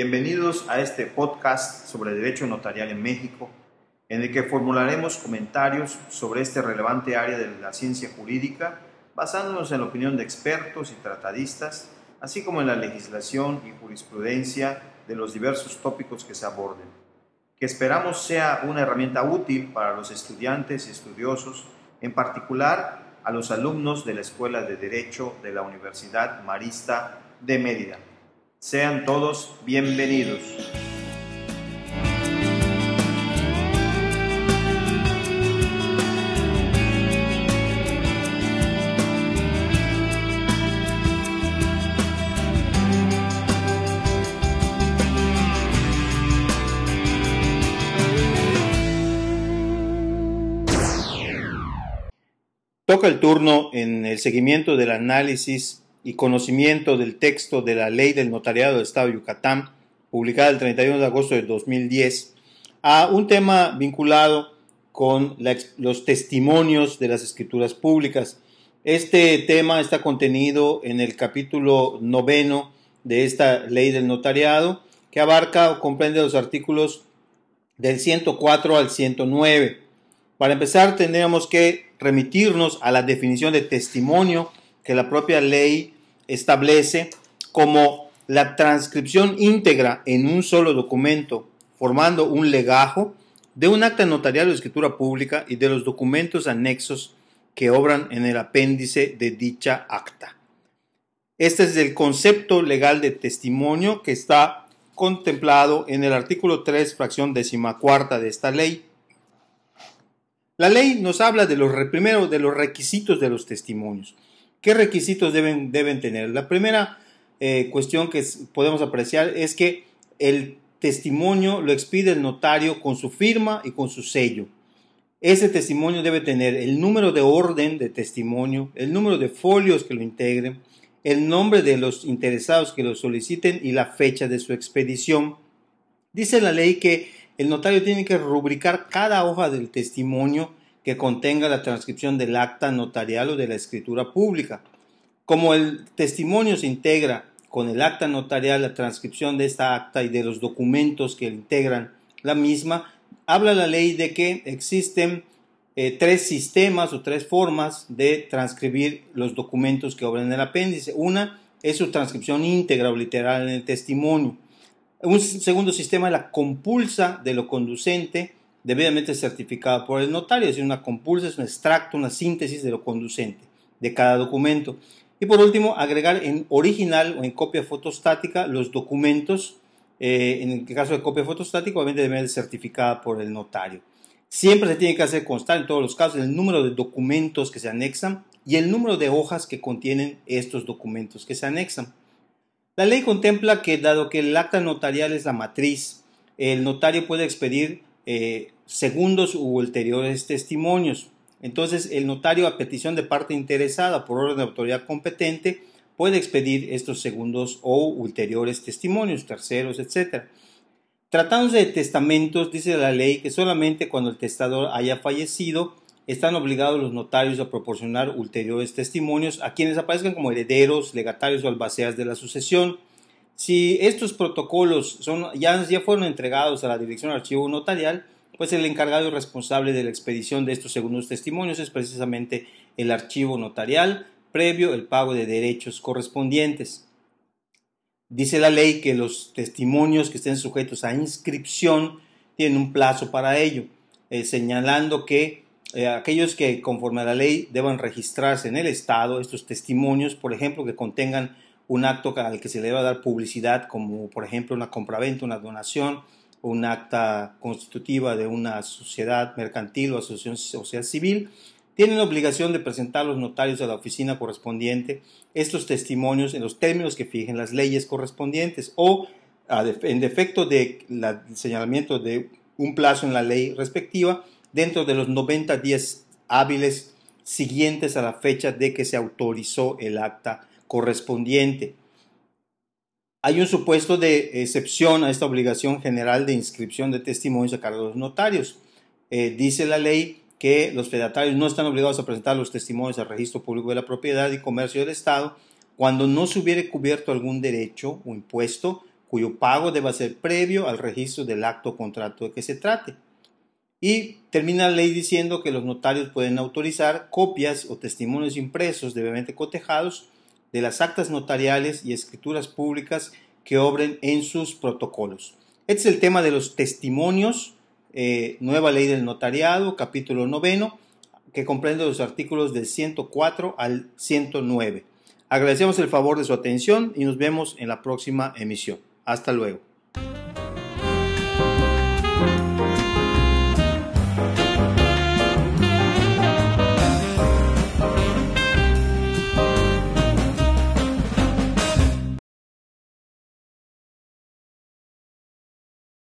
Bienvenidos a este podcast sobre derecho notarial en México, en el que formularemos comentarios sobre este relevante área de la ciencia jurídica, basándonos en la opinión de expertos y tratadistas, así como en la legislación y jurisprudencia de los diversos tópicos que se aborden, que esperamos sea una herramienta útil para los estudiantes y estudiosos, en particular a los alumnos de la Escuela de Derecho de la Universidad Marista de Mérida. Sean todos bienvenidos. Toca el turno en el seguimiento del análisis y conocimiento del texto de la Ley del Notariado del Estado de Yucatán, publicada el 31 de agosto de 2010, a un tema vinculado con los testimonios de las escrituras públicas. Este tema está contenido en el capítulo noveno de esta ley del notariado, que abarca o comprende los artículos del 104 al 109. Para empezar, tendríamos que remitirnos a la definición de testimonio que la propia ley establece como la transcripción íntegra en un solo documento, formando un legajo de un acta notarial o escritura pública y de los documentos anexos que obran en el apéndice de dicha acta. Este es el concepto legal de testimonio que está contemplado en el artículo 3, fracción decimacuarta de esta ley. La ley nos habla de los, primero de los requisitos de los testimonios. ¿Qué requisitos deben, deben tener? La primera eh, cuestión que podemos apreciar es que el testimonio lo expide el notario con su firma y con su sello. Ese testimonio debe tener el número de orden de testimonio, el número de folios que lo integren, el nombre de los interesados que lo soliciten y la fecha de su expedición. Dice la ley que el notario tiene que rubricar cada hoja del testimonio que contenga la transcripción del acta notarial o de la escritura pública. Como el testimonio se integra con el acta notarial, la transcripción de esta acta y de los documentos que integran la misma, habla la ley de que existen eh, tres sistemas o tres formas de transcribir los documentos que obran el apéndice. Una es su transcripción íntegra o literal en el testimonio. Un segundo sistema es la compulsa de lo conducente, debidamente certificada por el notario, es decir, una compulsa es un extracto, una síntesis de lo conducente de cada documento. Y por último, agregar en original o en copia fotostática los documentos, eh, en el caso de copia fotostática, obviamente debe ser certificada por el notario. Siempre se tiene que hacer constar en todos los casos el número de documentos que se anexan y el número de hojas que contienen estos documentos que se anexan. La ley contempla que dado que el acta notarial es la matriz, el notario puede expedir eh, segundos u ulteriores testimonios. Entonces, el notario, a petición de parte interesada por orden de autoridad competente, puede expedir estos segundos o ulteriores testimonios, terceros, etc. Tratándose de testamentos, dice la ley que solamente cuando el testador haya fallecido, están obligados los notarios a proporcionar ulteriores testimonios a quienes aparezcan como herederos, legatarios o albaceas de la sucesión. Si estos protocolos son, ya, ya fueron entregados a la Dirección de Archivo Notarial, pues el encargado responsable de la expedición de estos segundos testimonios es precisamente el archivo notarial, previo el pago de derechos correspondientes. Dice la ley que los testimonios que estén sujetos a inscripción tienen un plazo para ello, eh, señalando que eh, aquellos que conforme a la ley deban registrarse en el Estado, estos testimonios, por ejemplo, que contengan un acto al que se le deba dar publicidad, como por ejemplo una compraventa, una donación, un acta constitutiva de una sociedad mercantil o asociación social civil, tienen la obligación de presentar a los notarios a la oficina correspondiente estos testimonios en los términos que fijen las leyes correspondientes o en defecto del señalamiento de un plazo en la ley respectiva, dentro de los 90 días hábiles siguientes a la fecha de que se autorizó el acta correspondiente. Hay un supuesto de excepción a esta obligación general de inscripción de testimonios a cargo de los notarios. Eh, dice la ley que los fedatarios no están obligados a presentar los testimonios al registro público de la propiedad y comercio del Estado cuando no se hubiere cubierto algún derecho o impuesto cuyo pago deba ser previo al registro del acto o contrato de que se trate. Y termina la ley diciendo que los notarios pueden autorizar copias o testimonios impresos debidamente cotejados de las actas notariales y escrituras públicas que obren en sus protocolos. Este es el tema de los testimonios, eh, nueva ley del notariado, capítulo noveno, que comprende los artículos del 104 al 109. Agradecemos el favor de su atención y nos vemos en la próxima emisión. Hasta luego.